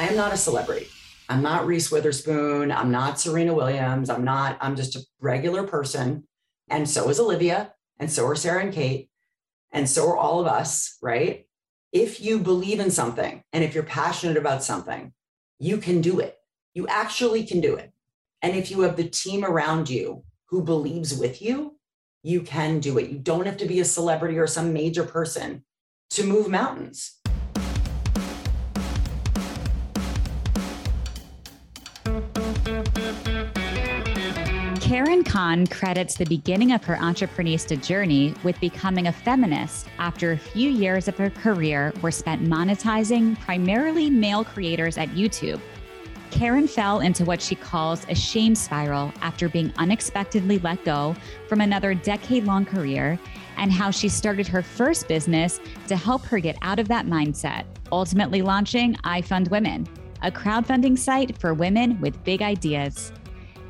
I am not a celebrity. I'm not Reese Witherspoon. I'm not Serena Williams. I'm not, I'm just a regular person. And so is Olivia. And so are Sarah and Kate. And so are all of us, right? If you believe in something and if you're passionate about something, you can do it. You actually can do it. And if you have the team around you who believes with you, you can do it. You don't have to be a celebrity or some major person to move mountains. Karen Cahn credits the beginning of her entrepreneurista journey with becoming a feminist after a few years of her career were spent monetizing primarily male creators at YouTube. Karen fell into what she calls a shame spiral after being unexpectedly let go from another decade long career, and how she started her first business to help her get out of that mindset, ultimately launching I Fund Women, a crowdfunding site for women with big ideas.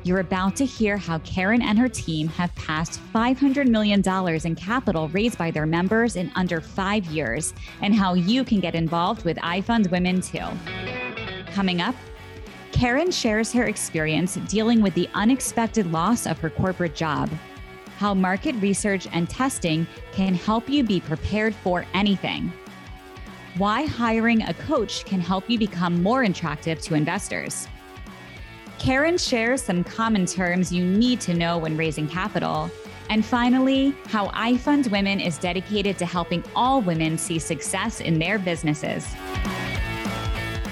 You're about to hear how Karen and her team have passed $500 million in capital raised by their members in under five years, and how you can get involved with iFund Women too. Coming up, Karen shares her experience dealing with the unexpected loss of her corporate job, how market research and testing can help you be prepared for anything, why hiring a coach can help you become more attractive to investors Karen shares some common terms you need to know when raising capital. And finally, how iFund Women is dedicated to helping all women see success in their businesses.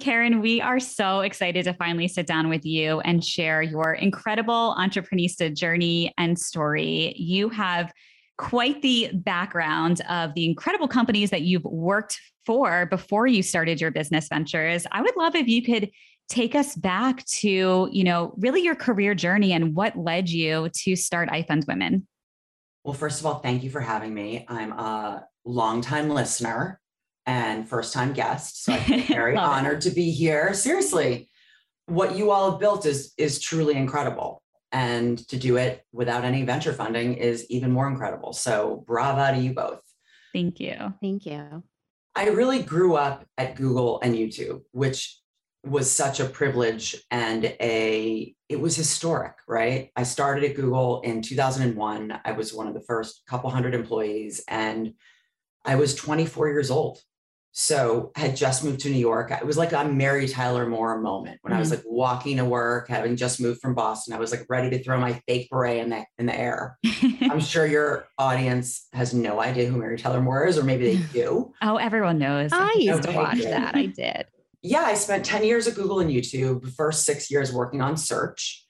Karen, we are so excited to finally sit down with you and share your incredible entrepreneurista journey and story. You have quite the background of the incredible companies that you've worked for before you started your business ventures. I would love if you could take us back to, you know, really your career journey and what led you to start iFund Women. Well, first of all, thank you for having me. I'm a longtime listener and first time guest. So I'm very honored it. to be here. Seriously, what you all have built is is truly incredible. And to do it without any venture funding is even more incredible. So brava to you both. Thank you. Thank you. I really grew up at Google and YouTube, which was such a privilege and a it was historic right i started at google in 2001 i was one of the first couple hundred employees and i was 24 years old so had just moved to New York. It was like a Mary Tyler Moore moment when mm-hmm. I was mm-hmm. like walking to work, having just moved from Boston. I was like ready to throw my fake beret in the in the air. I'm sure your audience has no idea who Mary Tyler Moore is, or maybe they do. Oh, everyone knows. I used okay, to watch that. I did. Yeah, I spent 10 years at Google and YouTube, first six years working on search.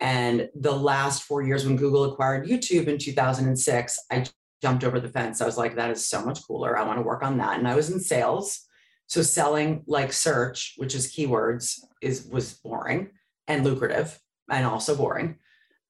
And the last four years when Google acquired YouTube in 2006, I jumped over the fence. I was like, that is so much cooler. I want to work on that. And I was in sales. So selling like search, which is keywords, is was boring and lucrative and also boring.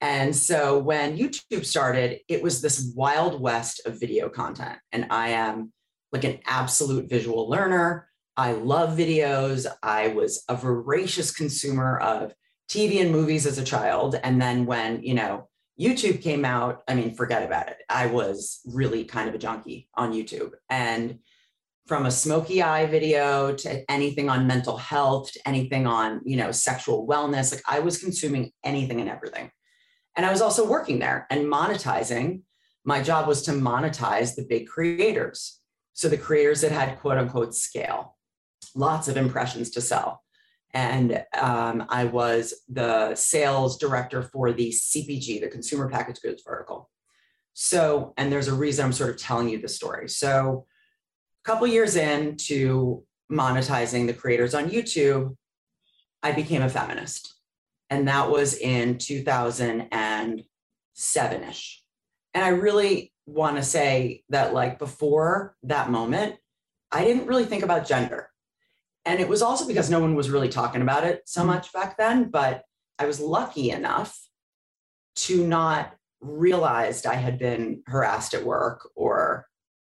And so when YouTube started, it was this wild west of video content. And I am like an absolute visual learner. I love videos. I was a voracious consumer of TV and movies as a child. And then when, you know, YouTube came out, I mean, forget about it. I was really kind of a junkie on YouTube. And from a smoky eye video to anything on mental health to anything on, you know, sexual wellness, like I was consuming anything and everything. And I was also working there and monetizing. My job was to monetize the big creators. So the creators that had quote unquote scale, lots of impressions to sell and um, I was the sales director for the CPG, the consumer packaged goods vertical. So, and there's a reason I'm sort of telling you the story. So, a couple years into monetizing the creators on YouTube, I became a feminist. And that was in 2007 ish. And I really want to say that, like, before that moment, I didn't really think about gender. And it was also because no one was really talking about it so mm-hmm. much back then. But I was lucky enough to not realized I had been harassed at work, or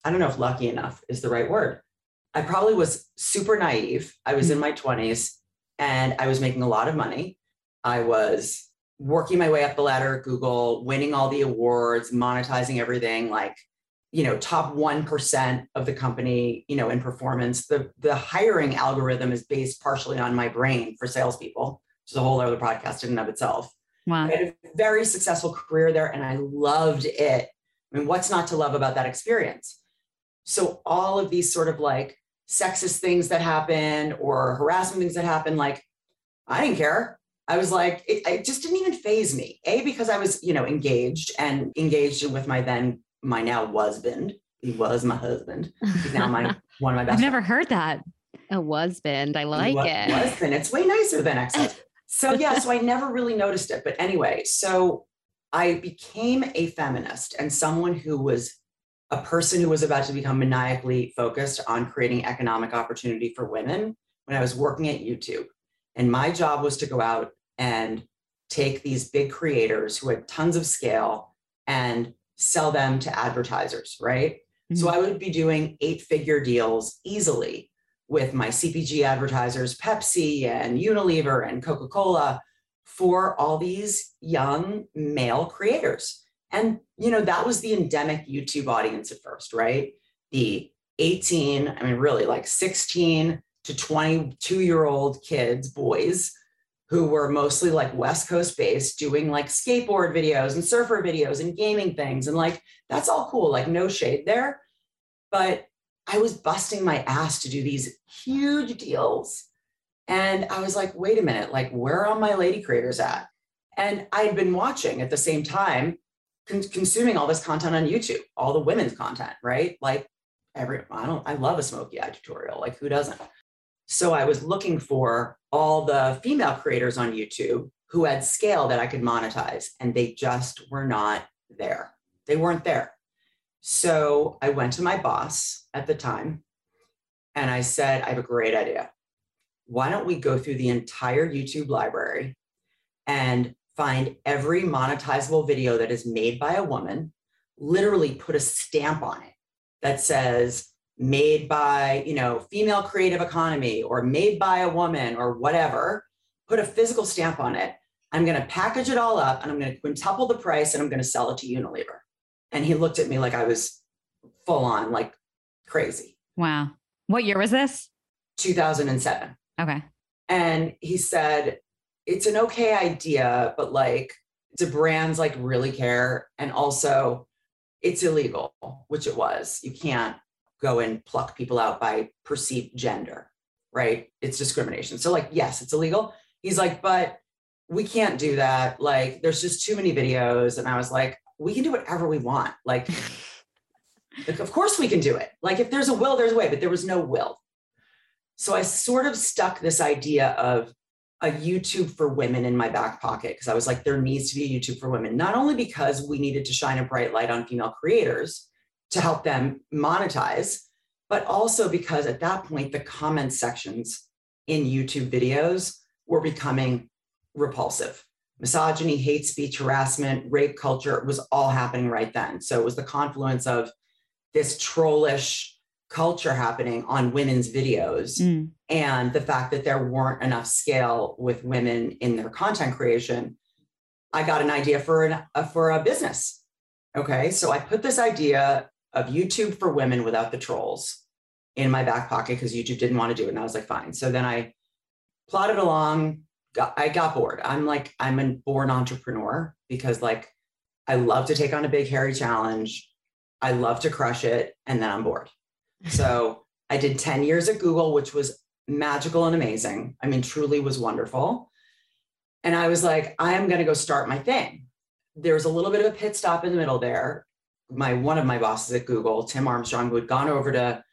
I don't know if lucky enough is the right word. I probably was super naive. I was in my 20s and I was making a lot of money. I was working my way up the ladder at Google, winning all the awards, monetizing everything like, you know, top 1% of the company, you know, in performance. The the hiring algorithm is based partially on my brain for salespeople, which is a whole other podcast in and of itself. Wow. I had a very successful career there and I loved it. I mean, what's not to love about that experience? So all of these sort of like sexist things that happen or harassment things that happen, like I didn't care. I was like, it, it just didn't even faze me. A, because I was, you know, engaged and engaged with my then, my now husband. He was my husband. He's now my one of my best. I've never heard that. A husband. I like Wa- it. Husband. It's way nicer than ex So yeah, so I never really noticed it. But anyway, so I became a feminist and someone who was a person who was about to become maniacally focused on creating economic opportunity for women when I was working at YouTube. And my job was to go out and take these big creators who had tons of scale and sell them to advertisers, right? So mm-hmm. I would be doing eight figure deals easily with my CPG advertisers, Pepsi and Unilever and Coca Cola, for all these young male creators. And, you know, that was the endemic YouTube audience at first, right? The 18, I mean, really like 16 to 22 year old kids, boys, who were mostly like West Coast based, doing like skateboard videos and surfer videos and gaming things. And like, that's all cool, like, no shade there. But I was busting my ass to do these huge deals. And I was like, wait a minute, like, where are all my lady creators at? And I had been watching at the same time, con- consuming all this content on YouTube, all the women's content, right? Like, every, I don't, I love a smoky eye tutorial. Like, who doesn't? So I was looking for all the female creators on YouTube who had scale that I could monetize, and they just were not there. They weren't there. So I went to my boss at the time and I said, I have a great idea. Why don't we go through the entire YouTube library and find every monetizable video that is made by a woman, literally put a stamp on it that says, made by, you know, female creative economy or made by a woman or whatever, put a physical stamp on it. I'm going to package it all up and I'm going to quintuple the price and I'm going to sell it to Unilever. And he looked at me like I was full on, like crazy. Wow. What year was this? 2007. Okay. And he said, it's an okay idea, but like, do brands like really care? And also, it's illegal, which it was. You can't go and pluck people out by perceived gender, right? It's discrimination. So, like, yes, it's illegal. He's like, but we can't do that. Like, there's just too many videos. And I was like, we can do whatever we want. Like, of course we can do it. Like, if there's a will, there's a way, but there was no will. So I sort of stuck this idea of a YouTube for women in my back pocket because I was like, there needs to be a YouTube for women, not only because we needed to shine a bright light on female creators to help them monetize, but also because at that point, the comment sections in YouTube videos were becoming repulsive. Misogyny, hate speech, harassment, rape culture was all happening right then. So it was the confluence of this trollish culture happening on women's videos Mm. and the fact that there weren't enough scale with women in their content creation i got an idea for an uh, for a business okay so i put this idea of youtube for women without the trolls in my back pocket because youtube didn't want to do it and i was like fine so then i plodded along got, i got bored i'm like i'm a born entrepreneur because like i love to take on a big hairy challenge i love to crush it and then i'm bored so I did 10 years at Google, which was magical and amazing. I mean, truly was wonderful. And I was like, I am going to go start my thing. There was a little bit of a pit stop in the middle there. My one of my bosses at Google, Tim Armstrong, who had gone over to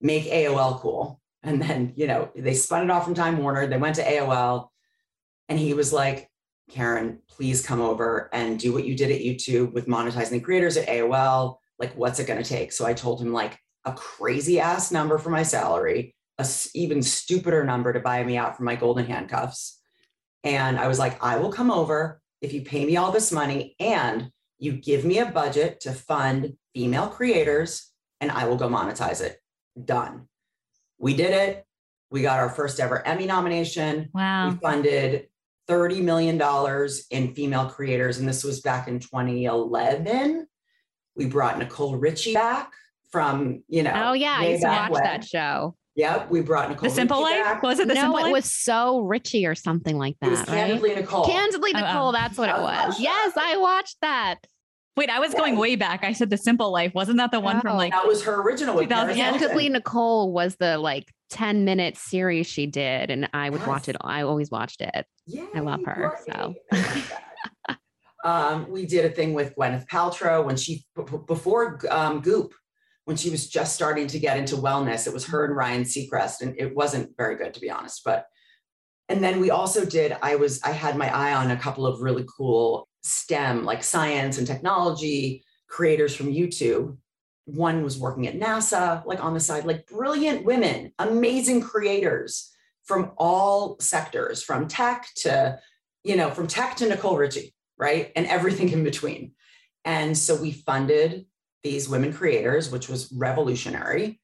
make AOL cool. And then, you know, they spun it off from Time Warner. They went to AOL. And he was like, Karen, please come over and do what you did at YouTube with monetizing creators at AOL. Like, what's it going to take? So I told him, like, a crazy ass number for my salary, a even stupider number to buy me out from my golden handcuffs. And I was like, I will come over if you pay me all this money and You give me a budget to fund female creators, and I will go monetize it. Done. We did it. We got our first ever Emmy nomination. Wow. We funded $30 million in female creators. And this was back in 2011. We brought Nicole Richie back from, you know. Oh yeah, I used to watch when. that show. Yep. We brought Nicole The Simple Richie Life? back. Was it the no, Simple it Life? was so Richie or something like It was that, right? Candidly Nicole. Candidly Oh, oh. Nicole, that's what it was. watched Yes, I watched that. Wait, I was going way back. I said the Simple Life. Wasn't that the one from like that was her original. with 2000 Paris Yeah, Hilton. Candidly Nicole was the like 10 minute series she did, and I would watch it. I always watched it. Yeah, I love her, brought so. me. I love that. um, we did a thing with Gwyneth Paltrow when she b- b- before um, Goop, when she was just starting to get into wellness. It was her and Ryan Seacrest, and it wasn't very good to be honest. But and then we also did. I was I had my eye on a couple of really cool STEM like science and technology creators from YouTube. One was working at NASA, like on the side, like brilliant women, amazing creators from all sectors, from tech to, you know, from tech to Nicole Richie, right? And everything in between. And so we funded these women creators, which was revolutionary.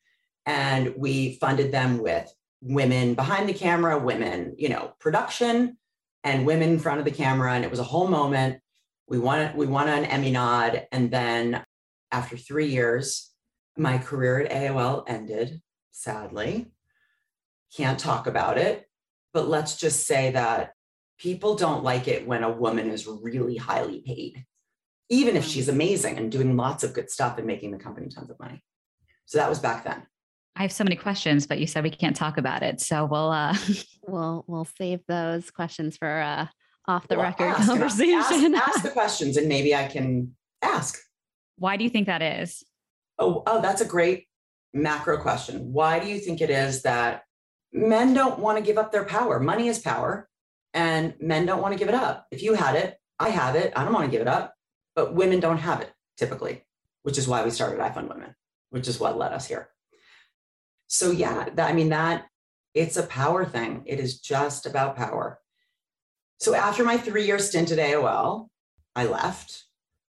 And we funded them with women behind the camera, women, you know, production, and women in front of the camera. And it was a whole moment. We won, we won an Emmy nod. And then after three years, my career at AOL ended, sadly. Can't talk about it, but let's just say that people don't like it when a woman is really highly paid, even if she's amazing and doing lots of good stuff and making the company tons of money. So that was back then. I have so many questions, but you said we can't talk about it. So we'll uh We'll we'll save those questions for uh off the Well, record ask, conversation. Ask, ask the questions and maybe I can ask. why do you think that is? Oh, oh, that's a great macro question. Why do you think it is that men don't want to give up their power? Money is power, and men don't want to give it up. If you had it, I have it. I don't want to give it up, but women don't have it typically, which is why we started I Fund Women, which is what led us here. So yeah, that, I mean that it's a power thing. It is just about power. So after my three-year stint at AOL, I left,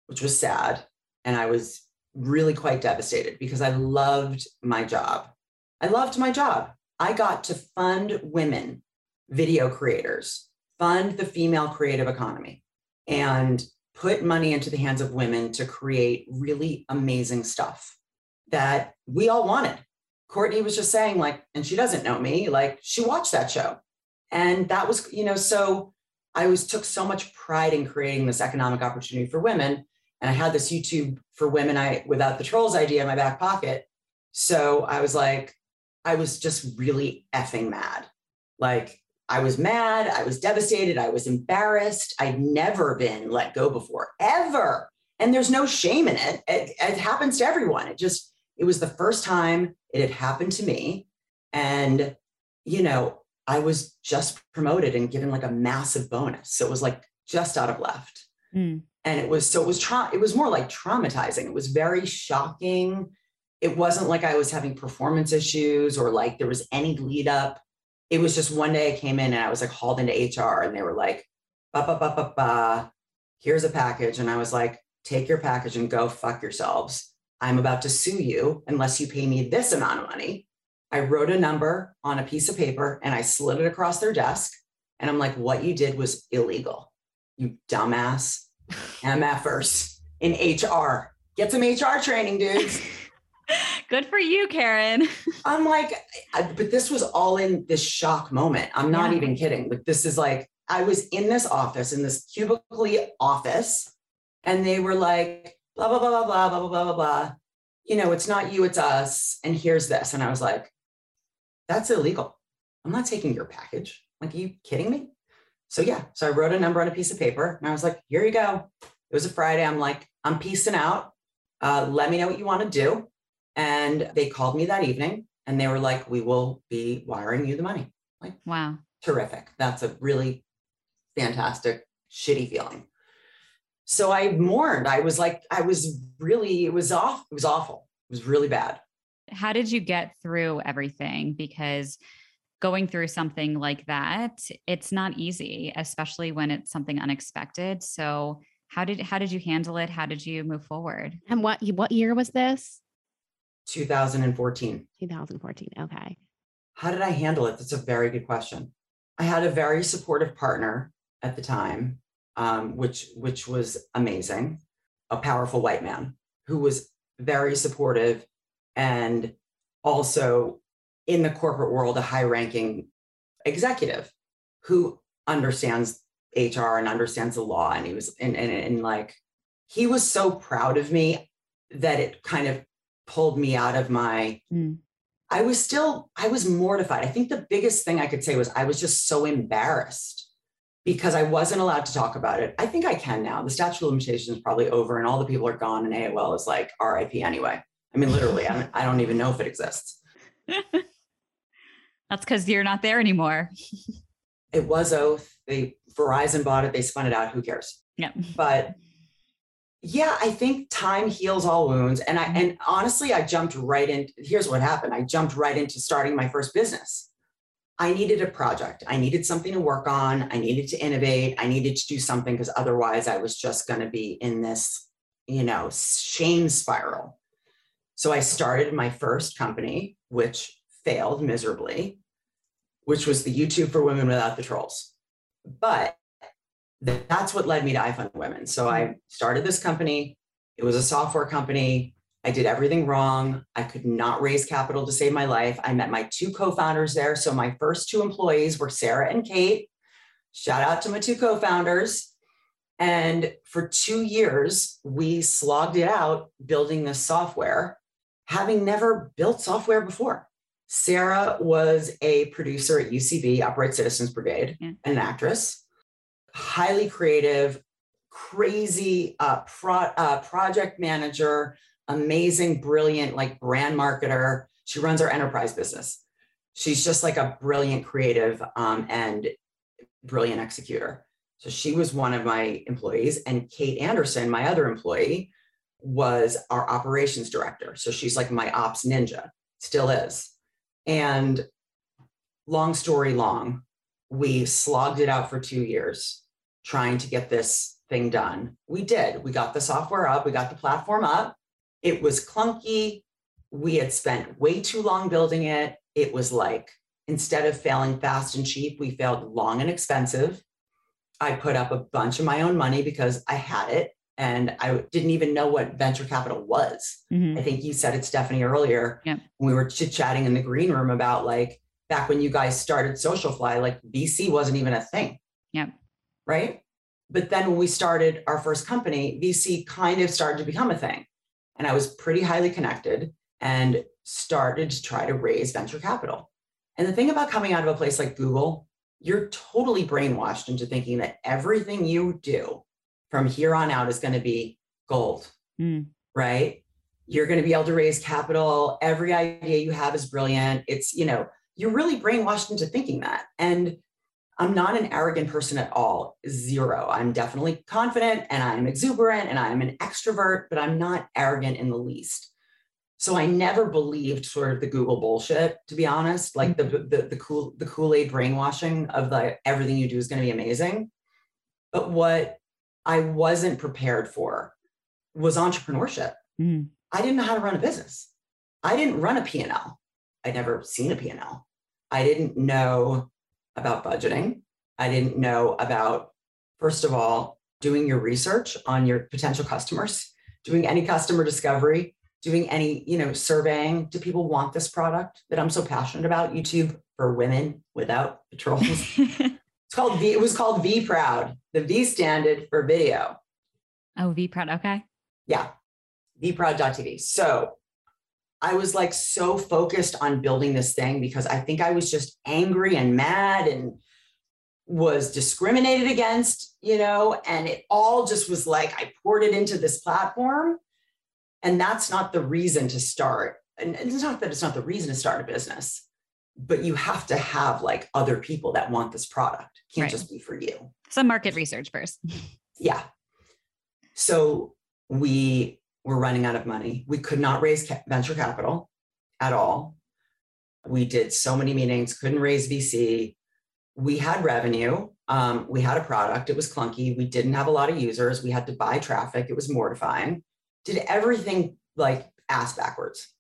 which was sad, and I was really quite devastated because I loved my job. I loved my job. I got to fund women, video creators, fund the female creative economy, and put money into the hands of women to create really amazing stuff that we all wanted. Courtney was just saying, like, and she doesn't know me, like, she watched that show. And that was, you know, so I was took so much pride in creating this economic opportunity for women and I had this YouTube for women I without the trolls idea in my back pocket. So I was like, I was just really effing mad. Like I was mad, I was devastated, I was embarrassed. I'd never been let go before, ever. And there's no shame in it. It, it happens to everyone. It just, it was the first time it had happened to me. And, you know, I was just promoted and given like a massive bonus. So it was like just out of left Mm. and it was so it was tra- it was more like traumatizing it was very shocking it wasn't like i was having performance issues or like there was any lead up it was just one day i came in and i was like hauled into hr and they were like ba ba ba ba ba here's a package and i was like take your package and go fuck yourselves i'm about to sue you unless you pay me this amount of money i wrote a number on a piece of paper and i slid it across their desk and i'm like what you did was illegal you dumbass MFers in HR. Get some HR training, dudes. Good for you, Karen. I'm like, I- but this was all in this shock moment. I'm not Yeah. even kidding. Like, this is like, I was in this office, in this cubicle office, and they were like, blah, blah, blah, blah, blah, blah, blah, blah, blah. You know, it's not you, it's us. And here's this. And I was like, that's illegal. I'm not taking your package. Like, are you kidding me? So yeah, so I wrote a number on a piece of paper and I was like, here you go. It was a Friday. I'm like, I'm piecing out. Uh, let me know what you want to do. And they called me that evening and they were like, we will be wiring you the money. Like, wow. Terrific. That's a really fantastic, shitty feeling. So I mourned. I was like, I was really, it was off. It was awful. It was really bad. How did you get through everything? Because going through something like that, it's not easy, especially when it's something unexpected. So, How did how did you handle it? How did you move forward? And what what year was this? 2014. 2014. Okay. How did I handle it? That's a very good question. I had a very supportive partner at the time, um, which which was amazing, a powerful white man who was very supportive and also in the corporate world, a high-ranking executive who understands HR and understands the law. And he was and, and, and like he was so proud of me that it kind of pulled me out of my Mm. I was still, I was mortified. I think the biggest thing I could say was I was just so embarrassed because I wasn't allowed to talk about it. I think I can now. The statute of limitations is probably over and all the people are gone, and AOL is like RIP anyway. I mean, literally, I, I don't even know if it exists. That's because you're not there anymore. It was Oath. They Verizon bought it. They spun it out. Who cares? Yeah. But yeah, I think time heals all wounds. And I mm-hmm. and honestly, I jumped right in. Here's what happened. I jumped right into starting my first business. I needed a project. I needed something to work on. I needed to innovate. I needed to do something because otherwise I was just going to be in this, you know, shame spiral. So I started my first company, which failed miserably, which was the YouTube for Women Without the Trolls. But that's what led me to iFund Women. So I mm-hmm. started this company. It was a software company. I did everything wrong. I could not raise capital to save my life. I met my two co founders there. So my first two employees were Sarah and Kate. Shout out to my two co founders. And for two years, we slogged it out building this software, having never built software before. Sarah was a producer at UCB, Upright Citizens Brigade, Yeah. an actress, highly creative, crazy uh, pro- uh, project manager, amazing, brilliant, like brand marketer. She runs our enterprise business. She's just like a brilliant creative um, and brilliant executor. So she was one of my employees. And Kate Anderson, my other employee, was our operations director. So she's like my ops ninja, still is. And long story long, we slogged it out for two years trying to get this thing done. We did. We got the software up, we got the platform up. It was clunky. We had spent way too long building it. It was like, instead of failing fast and cheap, we failed long and expensive. I put up a bunch of my own money because I had it and I didn't even know what venture capital was. Mhm. I think you said it, Stephanie, earlier. When We were chit chatting in the green room about like back when you guys started Social Fly, like VC wasn't even a thing. Yep. Right. But then when we started our first company, VC kind of started to become a thing. And I was pretty highly connected and started to try to raise venture capital. And the thing about coming out of a place like Google, you're totally brainwashed into thinking that everything you do from here on out is going to be gold Mm. right? You're going to be able to raise capital. Every idea you have is brilliant. It's, you know, you're really brainwashed into thinking that. And I'm not an arrogant person at all. Zero. I'm definitely confident and I'm exuberant and I'm an extrovert, but I'm not arrogant in the least. So I never believed sort of the Google bullshit, to be honest, like the the, the cool the Kool-Aid brainwashing of the everything you do is going to be amazing. But what I wasn't prepared for was entrepreneurship. Mhm. I didn't know how to run a business. I didn't run a P&L. I'd never seen a P&L. I didn't know about budgeting. I didn't know about, first of all, doing your research on your potential customers, doing any customer discovery, doing any, you know, surveying. Do people want this product that I'm so passionate about? YouTube for women without the trolls. it's called V, it was called V Proud. The V standard for video. oh, V Proud. Okay. Yeah, vproud.tv. So I was like so focused on building this thing because I think I was just angry and mad and was discriminated against, you know, and it all just was like I poured it into this platform. And that's not the reason to start. And it's not that it's not the reason to start a business, but you have to have like other people that want this product. It can't Right. just be for you. Some market research first. Yeah. So we were running out of money. We could not raise ca- venture capital at all. We did so many meetings, couldn't raise VC. We had revenue, Um, we had a product, it was clunky. We didn't have a lot of users. We had to buy traffic. It was mortifying. Did everything like ass backwards.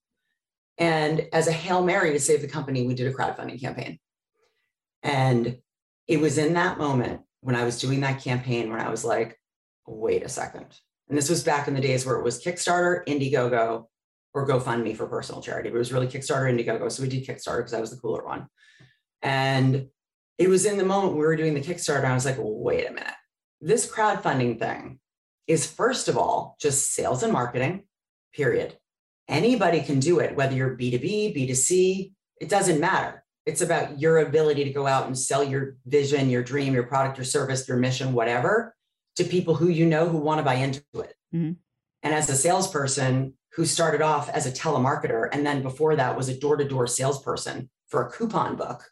And as a Hail Mary to save the company, we did a crowdfunding campaign. And it was in that moment when I was doing that campaign when I was like, wait a second. And this was back in the days where it was Kickstarter, Indiegogo, or GoFundMe for personal charity. But it was really Kickstarter, Indiegogo. So we did Kickstarter because that was the cooler one. And it was in the moment we were doing the Kickstarter. I was like, wait a minute. This crowdfunding thing is, first of all, just sales and marketing, period. Anybody can do it, whether you're B2B, B2C, it doesn't matter. It's about your ability to go out and sell your vision, your dream, your product, your service, your mission, whatever, to people who you know who want to buy into it. Mm-hmm. And as a salesperson who started off as a telemarketer and then before that was a door to door salesperson for a coupon book,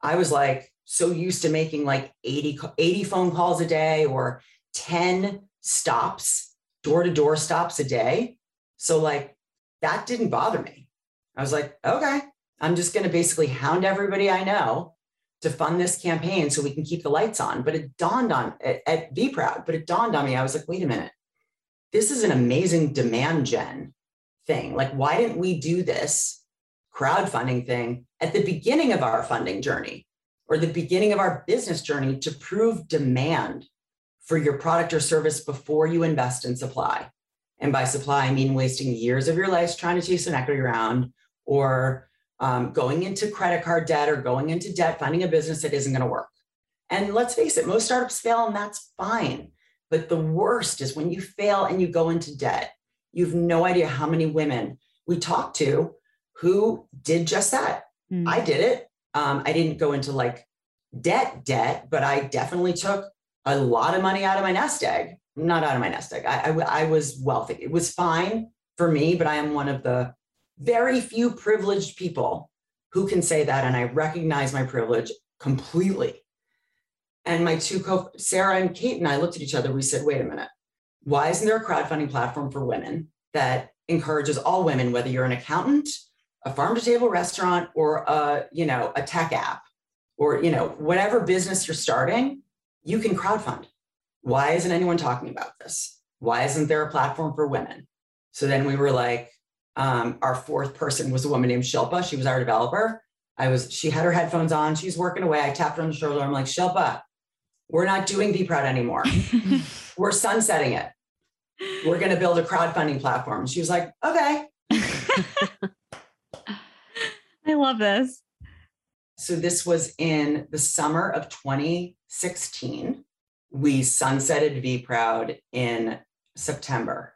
I was like so used to making like 80, 80 phone calls a day or 10 stops, door to door stops a day. So, like, that didn't bother me. I was like, okay, I'm just going to basically hound everybody I know to fund this campaign so we can keep the lights on. But it dawned on at, at V Proud, but it dawned on me. I was like, wait a minute, this is an amazing demand gen thing. Like, why didn't we do this crowdfunding thing at the beginning of our funding journey or the beginning of our business journey to prove demand for your product or service before you invest in supply? And by supply, I mean wasting years of your life trying to chase an equity round or um, going into credit card debt or going into debt, finding a business that isn't going to work. And let's face it, most startups fail, and that's fine. But the worst is when you fail and you go into debt. You've no idea how many women we talked to who did just that. Mm. I did it. Um, I didn't go into like debt, debt, but I definitely took a lot of money out of my nest egg. Not out of my nest egg. I, I, I was wealthy. It was fine for me, but I am one of the very few privileged people who can say that. And I recognize my privilege completely. And my two co Sarah and Kate and I looked at each other. We said, wait a minute, why isn't there a crowdfunding platform for women that encourages all women, whether you're an accountant, a farm to table restaurant, or a, you know, a tech app, or you know, whatever business you're starting, you can crowdfund. Why isn't anyone talking about this? Why isn't there a platform for women? So then we were like, um, our fourth person was a woman named Shilpa. She was our developer. I was, she had her headphones on. She's working away. I tapped her on the shoulder. I'm like, Shilpa, we're not doing V Proud anymore. we're sunsetting it. We're going to build a crowdfunding platform. She was like, okay. I love this. So this was in the summer of 2016. We sunsetted V Proud in September.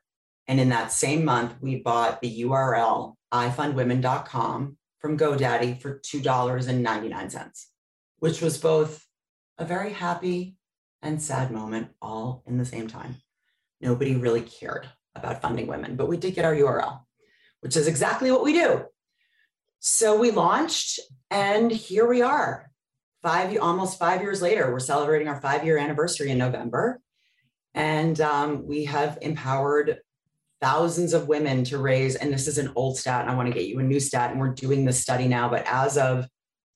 And in that same month, we bought the URL ifundwomen.com from GoDaddy for $2.99, which was both a very happy and sad moment all in the same time. Nobody really cared about funding women, but we did get our URL, which is exactly what we do. So we launched, and here we are. Five, almost five years later, we're celebrating our five year anniversary in November. And um, we have empowered thousands of women to raise, and this is an old stat, and I want to get you a new stat, and we're doing this study now, but as of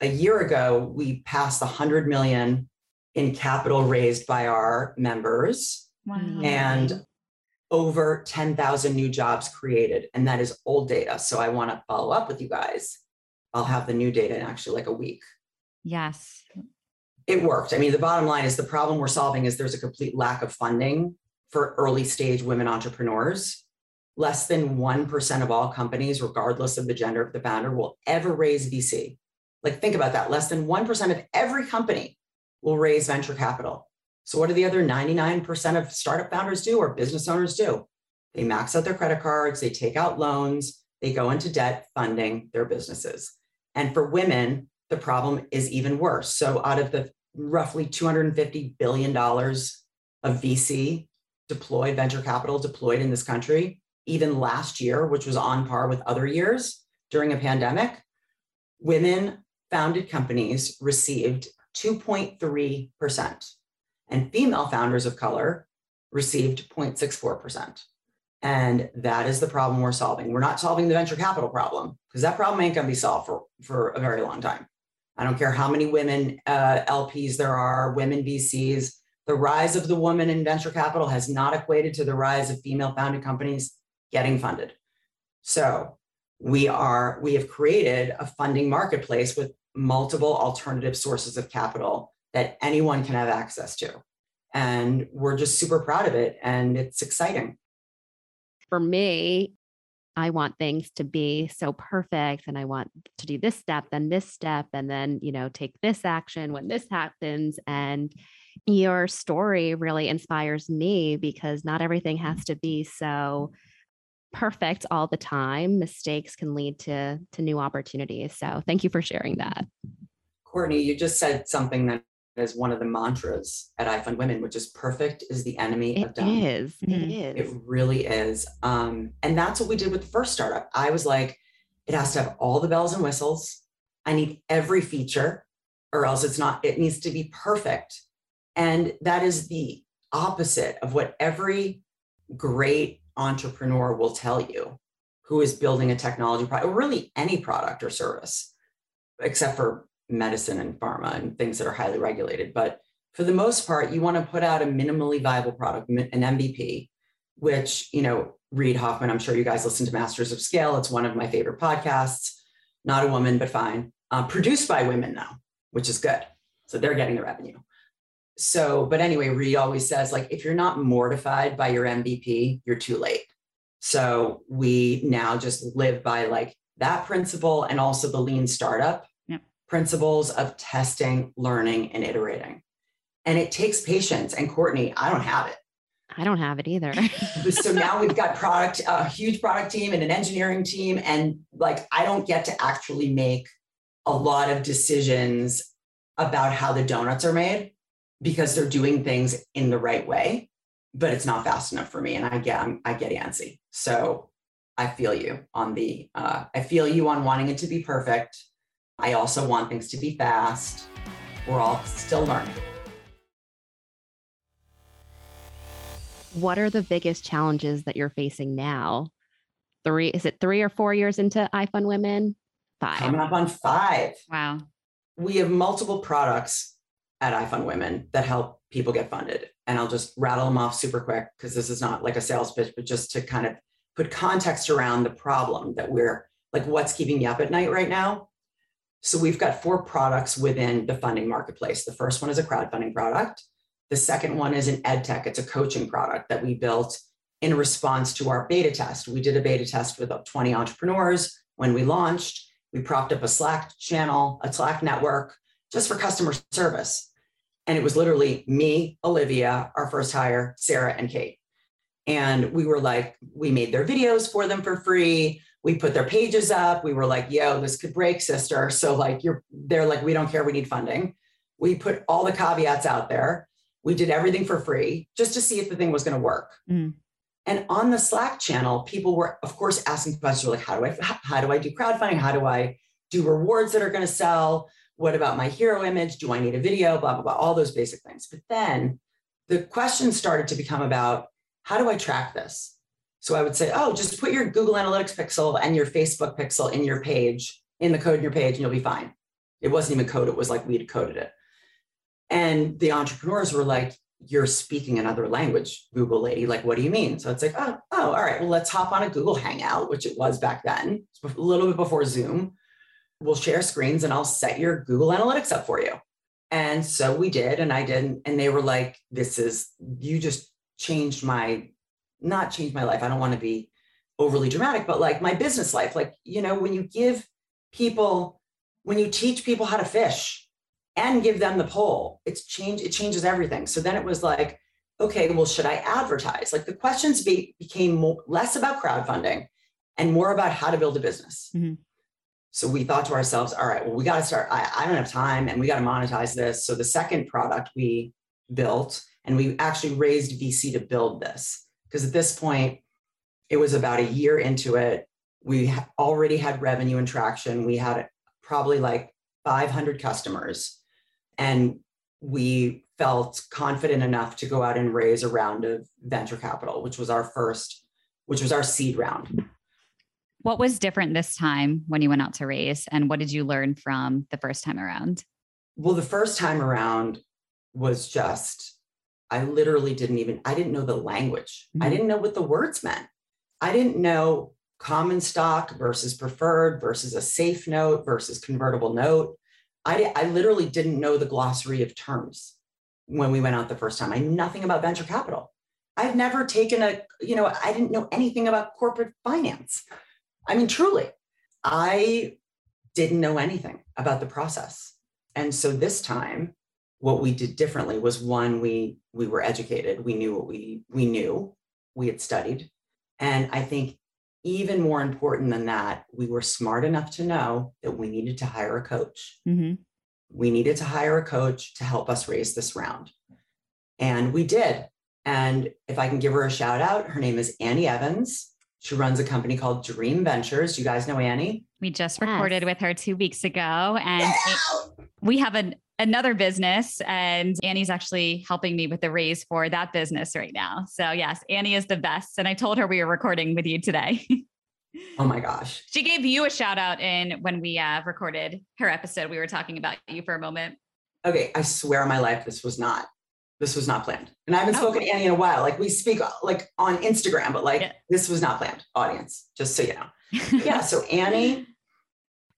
a year ago, we passed 100 million in capital raised by our members wow. and over 10,000 new jobs created. And that is old data. So I want to follow up with you guys. I'll have the new data in actually like a week. Yes. It worked. I mean, the bottom line is the problem we're solving is there's a complete lack of funding for early stage women entrepreneurs less than 1% of all companies, regardless of the gender of the founder, will ever raise VC. Like, think about that. Less than 1% of every company will raise venture capital. So, what do the other 99% of startup founders do or business owners do? They max out their credit cards, they take out loans, they go into debt funding their businesses. And for women, the problem is even worse. So, out of the roughly $250 billion of VC deployed, venture capital deployed in this country, even last year, which was on par with other years during a pandemic, women founded companies received 2.3%, and female founders of color received 0.64%. And that is the problem we're solving. We're not solving the venture capital problem because that problem ain't going to be solved for, for a very long time. I don't care how many women uh, LPs there are, women VCs. The rise of the woman in venture capital has not equated to the rise of female founded companies getting funded. So we are we have created a funding marketplace with multiple alternative sources of capital that anyone can have access to. And we're just super proud of it and it's exciting. For me, I want things to be so perfect and I want to do this step, then this step, and then, you know, take this action when this happens. And your story really inspires me because not everything has to be so perfect all the time. Mistakes can lead to to new opportunities. So thank you for sharing that. Courtney, you just said something that is one of the mantras at iFund Women, which is perfect is the enemy it of done. Is, mm-hmm. It is. It really is. Um, and that's what we did with the first startup. I was like, it has to have all the bells and whistles. I need every feature, or else it's not, it needs to be perfect. And that is the opposite of what every great entrepreneur will tell you who is building a technology product, or really any product or service, except for medicine and pharma and things that are highly regulated. But for the most part, you want to put out a minimally viable product, an MVP, which, you know, Reid Hoffman, I'm sure you guys listen to Masters of Scale. It's one of my favorite podcasts. Not a woman, but fine. Uh, produced by women, now, which is good. So they're getting the revenue so, but anyway, Reid always says, like, if you're not mortified by your MVP, you're too late. So we now just live by like that principle and also the lean startup yep. principles of testing, learning, and iterating. And it takes patience. And Courtney, I don't have it. I don't have it either. so now we've got product, a huge product team and an engineering team. And like, I don't get to actually make a lot of decisions about how the donuts are made because they're doing things in the right way, but it's not fast enough for me. And I get, I'm, i get antsy. So I feel you on the, uh, I feel you on wanting it to be perfect. I also want things to be fast. We're all still learning. What are the biggest challenges that you're facing now? Three, is it three or four years into iFund Women? Five. Coming up on five. Wow. We have multiple products at iFund Women that help people get funded. And I'll just rattle them off super quick because this is not like a sales pitch, but just to kind of put context around the problem that we're like, what's keeping me up at night right now? So we've got four products within the funding marketplace. The first one is a crowdfunding product. The second one is an ed tech. It's a coaching product that we built in response to our beta test. We did a beta test with 20 entrepreneurs when we launched. We propped up a Slack channel, a Slack network just for customer service. And it was literally me, Olivia, our first hire, Sarah, and Kate. And we were like, we made their videos for them for free. We put their pages up. We were like, yo, this could break, sister. So, like, you're, they're like, we don't care. We need funding. We put all the caveats out there. We did everything for free just to see if the thing was going to work. Mm. And on the Slack channel, people were, of course, asking questions like, how do I, how do I do crowdfunding? How do I do rewards that are going to sell? What about my hero image? Do I need a video? Blah, blah, blah, all those basic things. But then the questions started to become about how do I track this? So I would say, oh, just put your Google Analytics pixel and your Facebook pixel in your page, in the code in your page, and you'll be fine. It wasn't even code, it was like we'd coded it. And the entrepreneurs were like, you're speaking another language, Google lady. Like, what do you mean? So it's like, oh, oh, all right, well, let's hop on a Google Hangout, which it was back then, a little bit before Zoom we'll share screens and I'll set your Google Analytics up for you. And so we did, and I did. And they were like, this is, you just changed my, not changed my life. I don't want to be overly dramatic, but like my business life. Like, you know, when you give people, when you teach people how to fish and give them the pole, it's change, it changes everything. So then it was like, okay, well, should I advertise? Like the questions be, became more, less about crowdfunding and more about how to build a business. Mm-hmm. So we thought to ourselves, all right, well, we got to start. I, I don't have time and we got to monetize this. So the second product we built, and we actually raised VC to build this because at this point, it was about a year into it. We already had revenue and traction. We had probably like 500 customers. And we felt confident enough to go out and raise a round of venture capital, which was our first, which was our seed round. What was different this time when you went out to raise? And what did you learn from the first time around? Well, the first time around was just, I literally didn't even, I didn't know the language. Mm-hmm. I didn't know what the words meant. I didn't know common stock versus preferred versus a safe note versus convertible note. I, I literally didn't know the glossary of terms when we went out the first time. I knew nothing about venture capital. I've never taken a, you know, I didn't know anything about corporate finance. I mean, truly, I didn't know anything about the process. And so this time, what we did differently was one, we we were educated. We knew what we we knew. We had studied. And I think even more important than that, we were smart enough to know that we needed to hire a coach. Mm-hmm. We needed to hire a coach to help us raise this round. And we did. And if I can give her a shout out, her name is Annie Evans. She runs a company called Dream Ventures. You guys know Annie? We just recorded yes. with her two weeks ago, and yeah. we have an, another business, and Annie's actually helping me with the raise for that business right now. So, yes, Annie is the best. And I told her we were recording with you today. oh my gosh. She gave you a shout out in when we uh, recorded her episode. We were talking about you for a moment. Okay, I swear on my life, this was not this was not planned. And I haven't oh. spoken to Annie in a while. Like we speak like on Instagram, but like yeah. this was not planned, audience, just so you know. yeah. So Annie,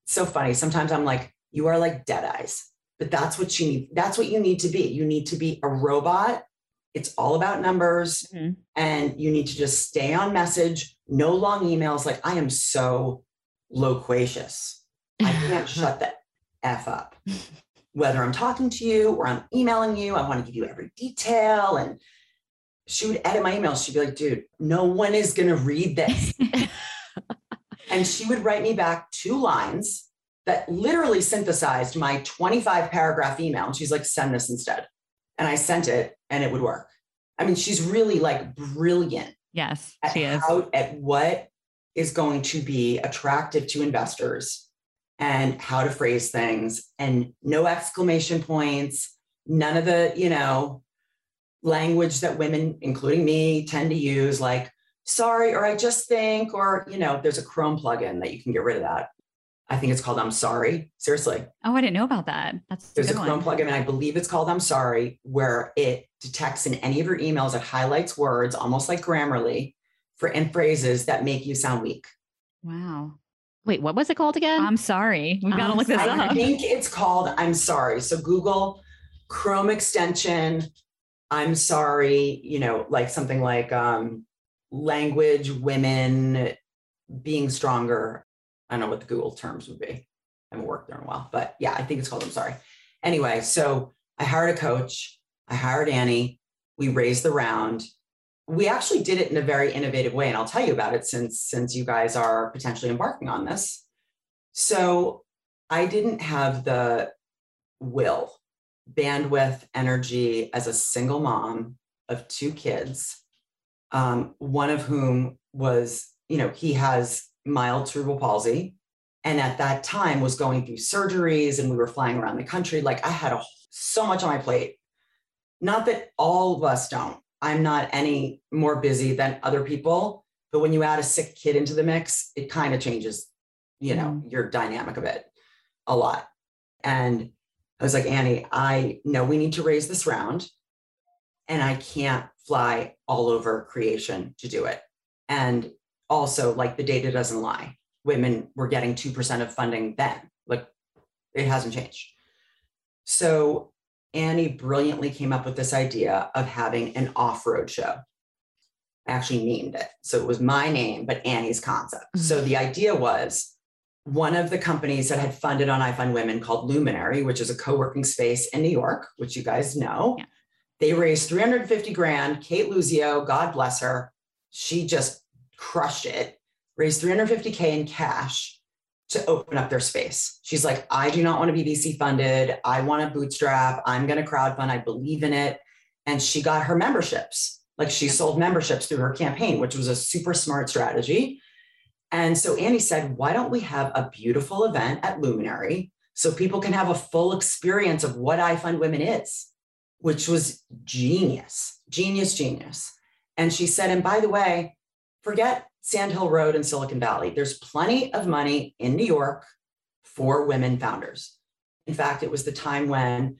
so funny. Sometimes I'm like, you are like dead eyes, but that's what you need. That's what you need to be. You need to be a robot. It's all about numbers mm-hmm. and you need to just stay on message, no long emails. Like I am so loquacious. I can't shut the F up whether I'm talking to you or I'm emailing you, I want to give you every detail. And she would edit my emails. She'd be like, dude, no one is going to read this. and she would write me back two lines that literally synthesized my 25 paragraph email. And she's like, send this instead. And I sent it and it would work. I mean, she's really like brilliant. Yes, she is. How, at what is going to be attractive to investors and how to phrase things and no exclamation points, none of the, you know, language that women, including me, tend to use, like, sorry, or I just think, or, you know, there's a Chrome plugin that you can get rid of that. I think it's called I'm sorry. Seriously. Oh, I didn't know about that. That's there's a, a Chrome plugin, and I believe it's called I'm sorry, where it detects in any of your emails, it highlights words almost like Grammarly for in phrases that make you sound weak. Wow. Wait, what was it called again? I'm sorry. We've got to look this I up. I think it's called I'm sorry. So Google Chrome extension, I'm sorry, you know, like something like um, language, women, being stronger. I don't know what the Google terms would be. I haven't worked there in a while, but yeah, I think it's called I'm sorry. Anyway, so I hired a coach. I hired Annie. We raised the round we actually did it in a very innovative way and i'll tell you about it since since you guys are potentially embarking on this. So i didn't have the will bandwidth energy as a single mom of two kids um, one of whom was you know he has mild cerebral palsy and at that time was going through surgeries and we were flying around the country. Like i had a, so much on my plate. Not that all of us don't I'm not any more busy than other people. But when you add a sick kid into the mix, it kind of changes, you know, mm. your dynamic of it a lot. And I was like, Annie, I know we need to raise this round. And I can't fly all over creation to do it. And also, like, the data doesn't lie. Women were getting 2% of funding then. Like, it hasn't changed. So Annie brilliantly came up with this idea of having an off road show. I actually named it. So it was my name, but Annie's concept. Mm-hmm. So the idea was one of the companies that had funded on iFund Women called Luminary, which is a co working space in New York, which you guys know. Yeah. They raised 350 grand. Cate Luzio, God bless her, she just crushed it, raised 350K in cash to open up their space. She's like, I do not want to be VC funded. I want to bootstrap. I'm going to crowdfund. I believe in it. And she got her memberships. Like she sold memberships through her campaign, which was a super smart strategy. And so Annie said, why don't we have a beautiful event at Luminary so people can have a full experience of what iFund Women is, which was genius, genius, genius. And she said, and by the way, forget Sand Hill Road in Silicon Valley. There's plenty of money in New York for women founders. In fact, it was the time when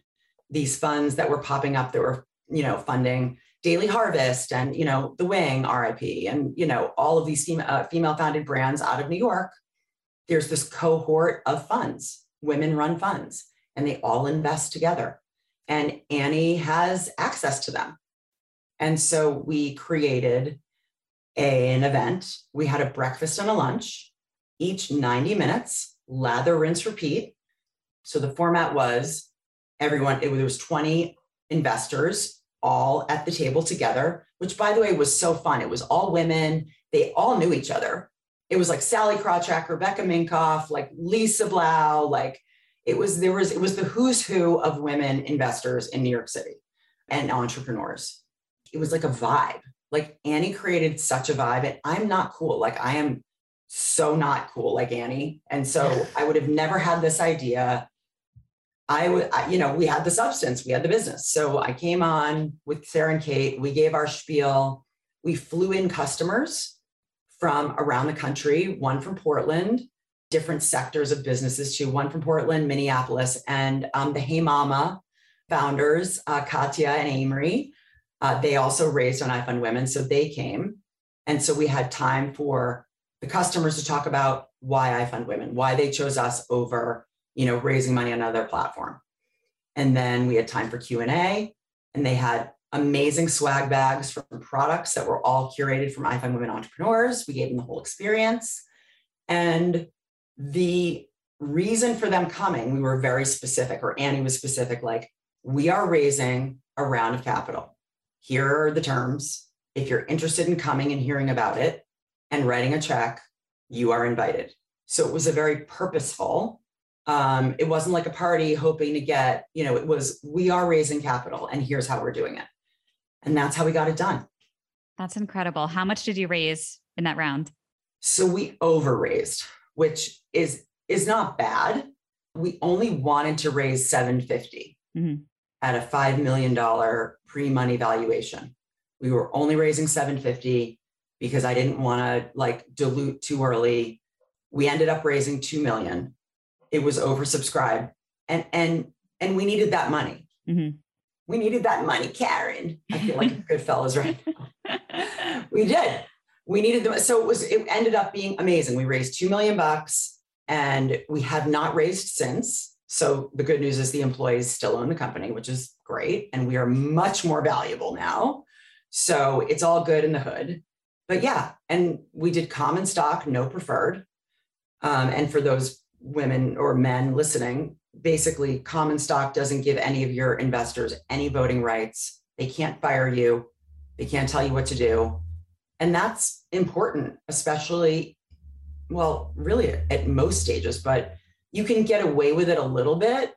these funds that were popping up that were, you know, funding Daily Harvest and, you know, The Wing, RIP, and, you know, all of these female, uh, female founded brands out of New York. There's this cohort of funds, women run funds, and they all invest together. And Annie has access to them. And so we created an event. We had a breakfast and a lunch, each 90 minutes, lather, rinse, repeat. So the format was everyone, it, was 20 investors all at the table together, which by the way was so fun. It was all women. They all knew each other. It was like Sallie Krawcheck, Rebecca Minkoff, like Lisa Blau, like it was there was it was the who's who of women investors in New York City and entrepreneurs. It was like a vibe. Like Annie created such a vibe, and I'm not cool. Like I am so not cool like Annie, and so I would have never had this idea. I would, you know, we had the substance, we had the business. So I came on with Sarah and Kate. We gave our spiel. We flew in customers from around the country, one from Portland, different sectors of businesses too, one from Portland, Minneapolis, and um, the Hey Mama founders, uh, Katya and Amri. Uh, they also raised on iFund Women, so they came. And so we had time for the customers to talk about why iFund Women, why they chose us over you know, raising money on another platform. And then we had time for Q&A and they had amazing swag bags from products that were all curated from iFund Women entrepreneurs. We gave them the whole experience. And the reason for them coming, we were very specific, or Annie was specific, like, we are raising a round of capital. Here are the terms. If you're interested in coming and hearing about it and writing a check, you are invited. So it was a very purposeful um, it wasn't like a party hoping to get, you know, it was we are raising capital and here's how we're doing it. And that's how we got it done. That's incredible. How much did you raise in that round? So we overraised, which is is not bad. We only wanted to raise 750 mm-hmm. At a $5 million pre-money valuation. We were only raising 750 because I didn't want to like dilute too early. We ended up raising 2 million. It was oversubscribed. And and and we needed that money. Mm-hmm. we needed that money karen. I feel like a good fellows right now. We did. We needed them so it was it ended up being amazing. We raised 2 million bucks and we have not raised since so the good news is the employees still own the company which is great and we are much more valuable now so it's all good in the hood but yeah and we did common stock no preferred um, and for those women or men listening, basically, common stock doesn't give any of your investors any voting rights. They can't fire you, they can't tell you what to do. And that's important, especially, well, really at most stages, but you can get away with it a little bit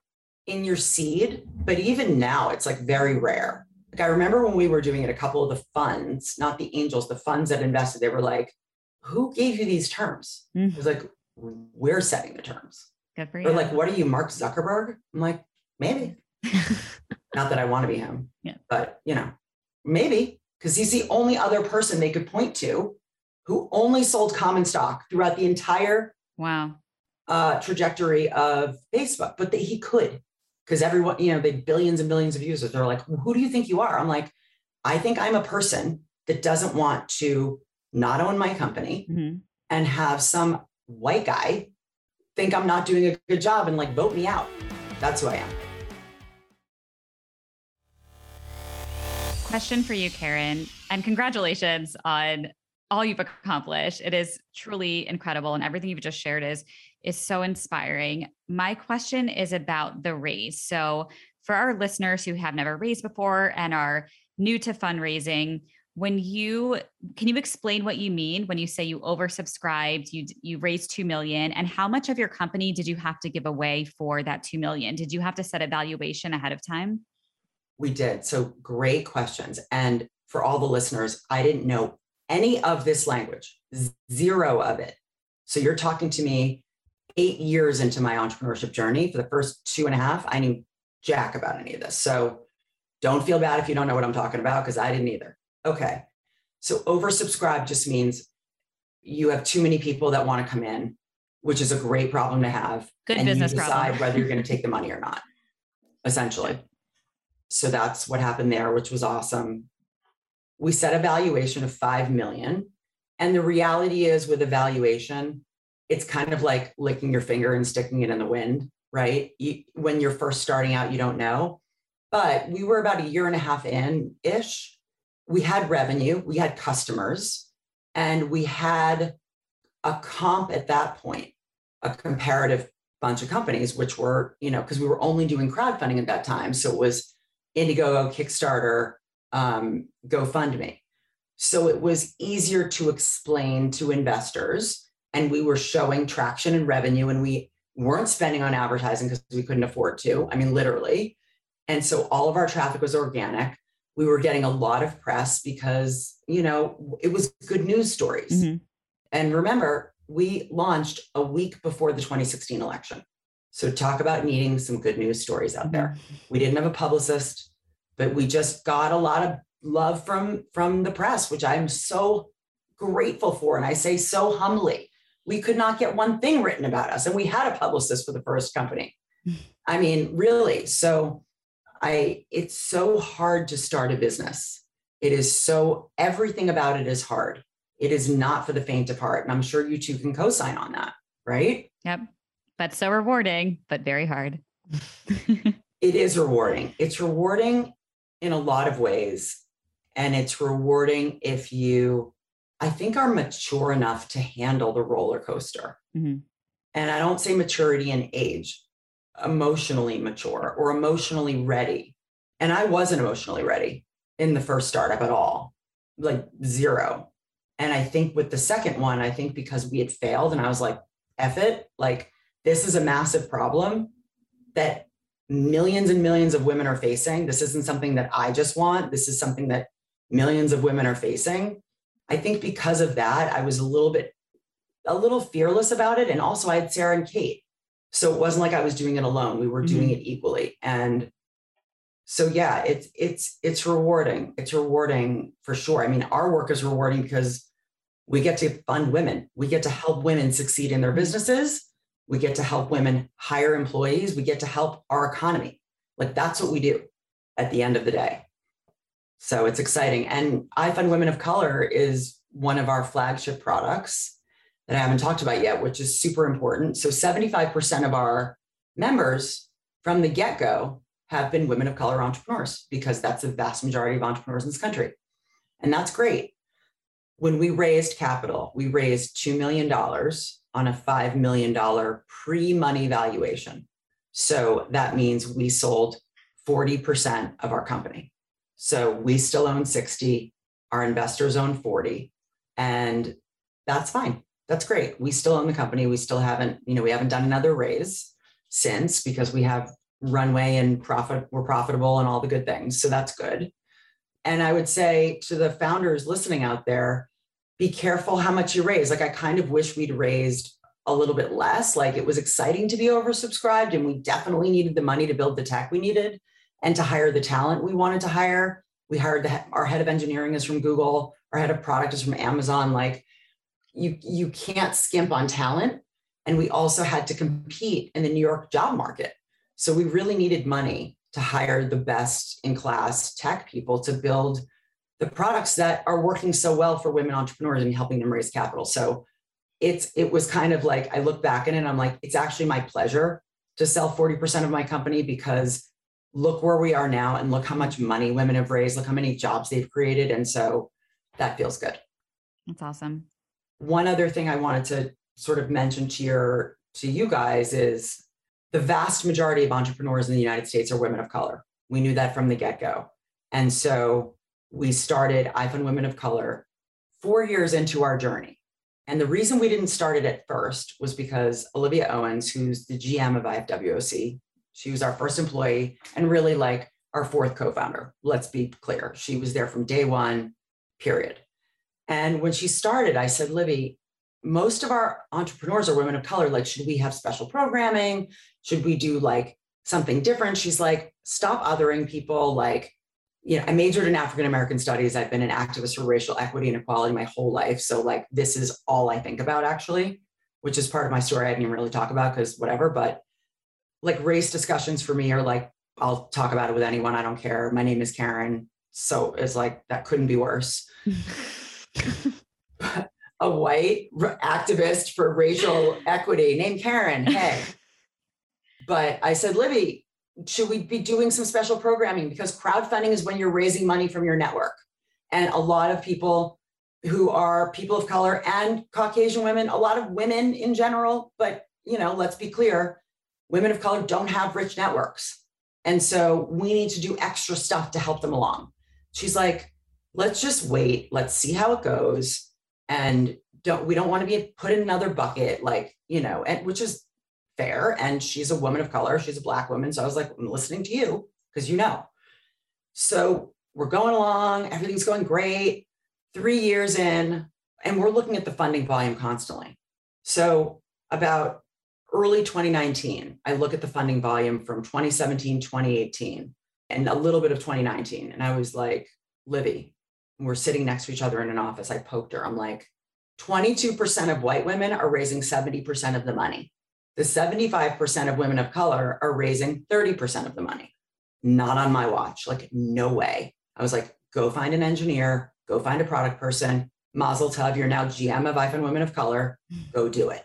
in your seed. But even now, it's like very rare. Like I remember when we were doing it, a couple of the funds, not the angels, the funds that invested, they were like, who gave you these terms? Mm-hmm. It was like, we're setting the terms. Good for you. Or like, what are you, Mark Zuckerberg? I'm like, maybe. Not that I want to be him, yeah. but you know, maybe because he's the only other person they could point to who only sold common stock throughout the entire wow uh, trajectory of Facebook. But they, he could because everyone, you know, they billions and billions of users. They're like, who do you think you are? I'm like, I think I'm a person that doesn't want to not own my company mm-hmm. and have some white guy think I'm not doing a good job and like vote me out. That's who I am. Question for you, Karen, and congratulations on all you've accomplished. It is truly incredible, and everything you've just shared is is so inspiring. My question is about the raise. So, for our listeners who have never raised before and are new to fundraising, when you can you explain what you mean when you say you oversubscribed you you raised 2 million and how much of your company did you have to give away for that 2 million did you have to set a valuation ahead of time we did so great questions and for all the listeners i didn't know any of this language zero of it so you're talking to me eight years into my entrepreneurship journey for the first two and a half i knew jack about any of this so don't feel bad if you don't know what i'm talking about because i didn't either Okay. So oversubscribe just means you have too many people that want to come in, which is a great problem to have. Good and business you decide problem. whether you're going to take the money or not, essentially. So that's what happened there, which was awesome. We set a valuation of 5 million. And the reality is with a valuation, it's kind of like licking your finger and sticking it in the wind, right? You, when you're first starting out, you don't know. But we were about a year and a half in ish. We had revenue, we had customers, and we had a comp at that point, a comparative bunch of companies, which were, you know, because we were only doing crowdfunding at that time. So it was Indiegogo, Kickstarter, um, GoFundMe. So it was easier to explain to investors. And we were showing traction and revenue, and we weren't spending on advertising because we couldn't afford to. I mean, literally. And so all of our traffic was organic. We were getting a lot of press because, you know, it was good news stories. Mhm. And remember, we launched a week before the 2016 election. So talk about needing some good news stories out there. We didn't have a publicist, but we just got a lot of love from from the press, which I'm so grateful for and I say so humbly. We could not get one thing written about us and we had a publicist for the first company. I mean, really. So I it's so hard to start a business. It is so everything about it is hard. It is not for the faint of heart. And I'm sure you two can co-sign on that, right? Yep. But so rewarding, but very hard. It is rewarding. It's rewarding in a lot of ways. And it's rewarding if you, I think, are mature enough to handle the roller coaster. Mhm. And I don't say maturity in age, emotionally mature or emotionally ready. And I wasn't emotionally ready in the first startup at all, like zero. And I think with the second one, I think because we had failed and I was like, F it, like this is a massive problem that millions and millions of women are facing. This isn't something that I just want. This is something that millions of women are facing. I think because of that, I was a little bit, a little fearless about it. And also, I had Sarah and Kate. So it wasn't like I was doing it alone. We were doing mm-hmm. it equally. And so yeah, it's it's it's rewarding. It's rewarding for sure. I mean, our work is rewarding because we get to fund women. We get to help women succeed in their mm-hmm. businesses. We get to help women hire employees. We get to help our economy. Like that's what we do at the end of the day. So it's exciting. And iFund Women of Color is one of our flagship products that I haven't talked about yet, which is super important. So 75% of our members from the get go have been women of color entrepreneurs because that's the vast majority of entrepreneurs in this country. And that's great. When we raised capital, we raised $2 million on a $5 million pre money valuation. So that means we sold 40% of our company. So we still own 60, our investors own 40, and that's fine. That's great. We still own the company. We still haven't, you know, we haven't done another raise since because we have runway and profit, we're profitable and all the good things. So that's good. And I would say to the founders listening out there, be careful how much you raise. Like I kind of wish we'd raised a little bit less. Like it was exciting to be oversubscribed, and we definitely needed the money to build the tech we needed and to hire the talent we wanted to hire. We hired the, our head of engineering is from Google, our head of product is from Amazon. Like you, you can't skimp on talent. And we also had to compete in the New York job market. So we really needed money to hire the best in class tech people to build the products that are working so well for women entrepreneurs and helping them raise capital. So it's it was kind of like I look back at it and I'm like, it's actually my pleasure to sell 40% of my company because look where we are now and look how much money women have raised, look how many jobs they've created. And so that feels good. That's awesome. One other thing I wanted to sort of mention to your to you guys is the vast majority of entrepreneurs in the United States are women of color. We knew that from the get-go. And so we started iFund Women of Color four years into our journey. And the reason we didn't start it at first was because Olivia Owens, who's the GM of IFWOC, she was our first employee and really like our fourth co founder. Let's be clear. She was there from day one, period. And when she started, I said, Livy, most of our entrepreneurs are women of color. Like, should we have special programming? Should we do like something different? She's like, stop othering people. Like, you know, I majored in African American studies. I've been an activist for racial equity and equality my whole life. So, like, this is all I think about, actually, which is part of my story I didn't even really talk about because whatever. But like, race discussions for me are like, I'll talk about it with anyone. I don't care. My name is Karen. So it's like, that couldn't be worse. a white activist for racial equity named Karen. Hey. but I said, Libby, should we be doing some special programming? Because crowdfunding is when you're raising money from your network. And a lot of people who are people of color and Caucasian women, a lot of women in general, but you know, let's be clear, women of color don't have rich networks. And so we need to do extra stuff to help them along. She's like, let's just wait, let's see how it goes. And don't we don't want to be put in another bucket, like, you know, and which is fair. And she's a woman of color, she's a black woman. So I was like, I'm listening to you because you know. So we're going along, everything's going great. Three years in, and we're looking at the funding volume constantly. So about early 2019, I look at the funding volume from 2017, 2018, and a little bit of 2019. And I was like, Livy, we're sitting next to each other in an office. I poked her. I'm like, 22% of white women are raising 70% of the money the 75% of women of color are raising 30% of the money. Not on my watch. Like, no way. I was like, go find an engineer, go find a product person. Mazel tov, you're now GM of iFund Women of Color. Hmm. Go do it.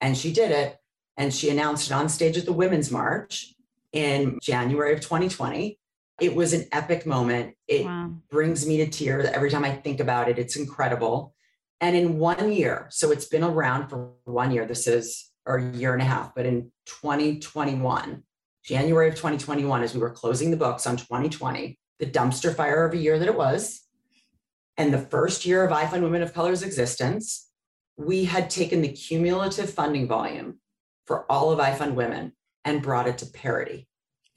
And she did it. And she announced it on stage at the Women's March in January of 2020. It was an epic moment. It wow. brings me to tears every time I think about it. It's incredible. And in one year, so it's been around for one year. This is or a year and a half, but in 2021, January of 2021, as we were closing the books on 2020, the dumpster fire of a year that it was, and the first year of iFund Women of Color's existence, we had taken the cumulative funding volume for all of iFund Women and brought it to parity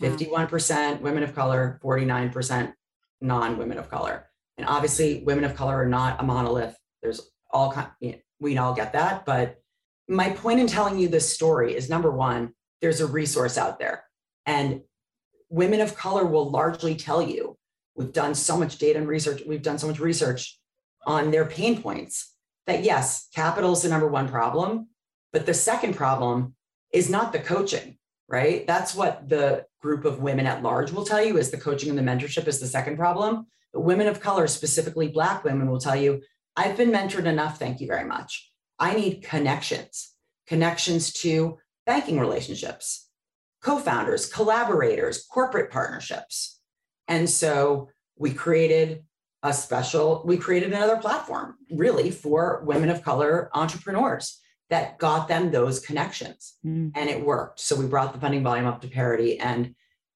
51% women of color, 49% non women of color. And obviously, women of color are not a monolith. There's all kind, you know, we all get that, but my point in telling you this story is number one, there's a resource out there. And women of color will largely tell you we've done so much data and research, we've done so much research on their pain points that yes, capital is the number one problem. But the second problem is not the coaching, right? That's what the group of women at large will tell you is the coaching and the mentorship is the second problem. But women of color, specifically Black women, will tell you, I've been mentored enough. Thank you very much. I need connections, connections to banking relationships, co founders, collaborators, corporate partnerships. And so we created a special, we created another platform really for women of color entrepreneurs that got them those connections. Mm. And it worked. So we brought the funding volume up to parity. And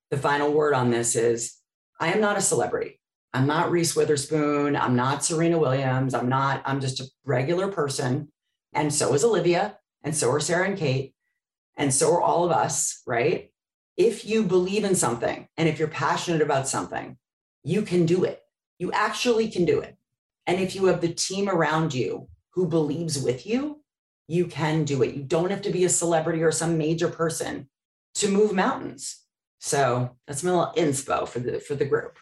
the final word on this is I am not a celebrity. I'm not Reese Witherspoon. I'm not Serena Williams. I'm not, I'm just a regular person and so is Olivia, and so are Sarah and Kate, and so are all of us, right? If you believe in something and if you're passionate about something, you can do it. You actually can do it. And if you have the team around you who believes with you, you can do it. You don't have to be a celebrity or some major person to move mountains. So that's my little inspo for the for the group.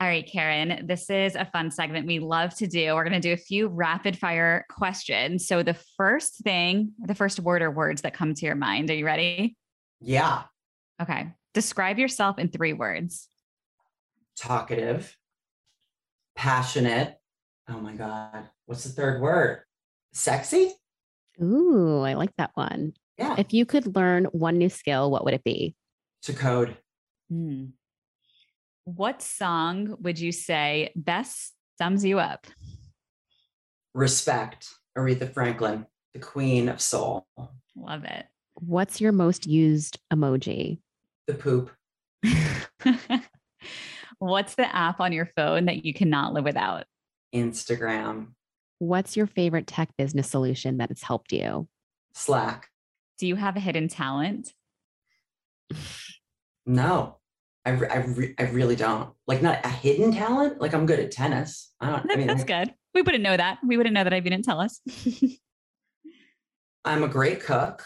All right, Karen, this is a fun segment we love to do. We're going to do a few rapid fire questions. So, the first thing, the first word or words that come to your mind, are you ready? Yeah. Okay. Describe yourself in three words talkative, passionate. Oh my God. What's the third word? Sexy? Ooh, I like that one. Yeah. If you could learn one new skill, what would it be? To code. Hmm. What song would you say best sums you up? Respect, Aretha Franklin, the queen of soul. Love it. What's your most used emoji? The poop. What's the app on your phone that you cannot live without? Instagram. What's your favorite tech business solution that has helped you? Slack. Do you have a hidden talent? No. I, I, re- I really don't like not a hidden talent. Like I'm good at tennis. I don't. That, I mean, that's good. We wouldn't know that. We wouldn't know that if you didn't tell us. I'm a great cook.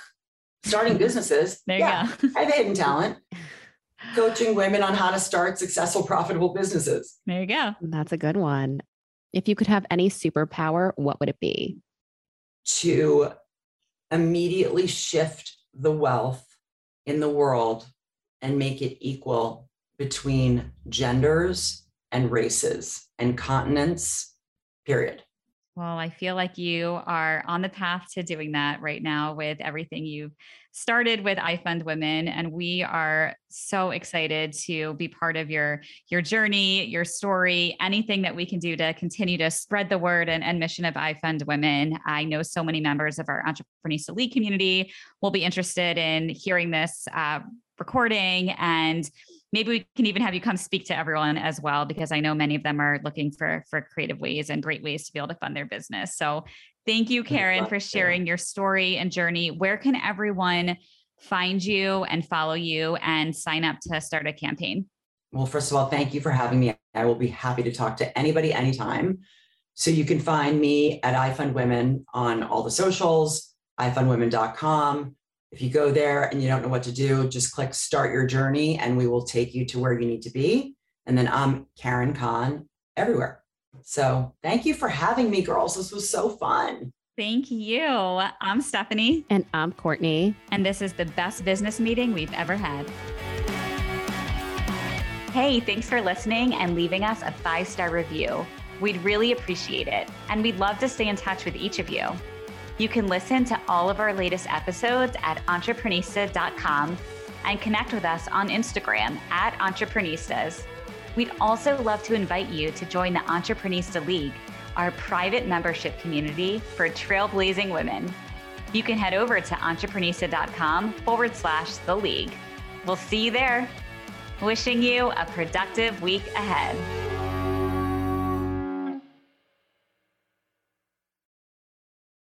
Starting businesses. there you yeah, go. I have a hidden talent. coaching women on how to start successful, profitable businesses. There you go. That's a good one. If you could have any superpower, what would it be? To immediately shift the wealth in the world and make it equal between genders and races and continents, period. Well, I feel like you are on the path to doing that right now with everything you've started with iFund Women, and we are so excited to be part of your your journey, your story, anything that we can do to continue to spread the word and, and mission of iFund Women. I know so many members of our Entreprenista League community will be interested in hearing this uh, recording and maybe we can even have you come speak to everyone as well because i know many of them are looking for for creative ways and great ways to be able to fund their business. So thank you karen for sharing your story and journey. Where can everyone find you and follow you and sign up to start a campaign? Well first of all thank you for having me. I will be happy to talk to anybody anytime. So you can find me at ifundwomen on all the socials ifundwomen.com if you go there and you don't know what to do, just click start your journey and we will take you to where you need to be. And then I'm Karen Cahn everywhere. So thank you for having me, girls. This was so fun. Thank you. I'm Stephanie. And I'm Courtney. And this is the best business meeting we've ever had. Hey, thanks for listening and leaving us a five star review. We'd really appreciate it. And we'd love to stay in touch with each of you. You can listen to all of our latest episodes at entreprenista.com and connect with us on Instagram at Entreprenistas. We'd also love to invite you to join the Entreprenista League, our private membership community for trailblazing women. You can head over to entreprenista.com forward slash the league. We'll see you there. Wishing you a productive week ahead.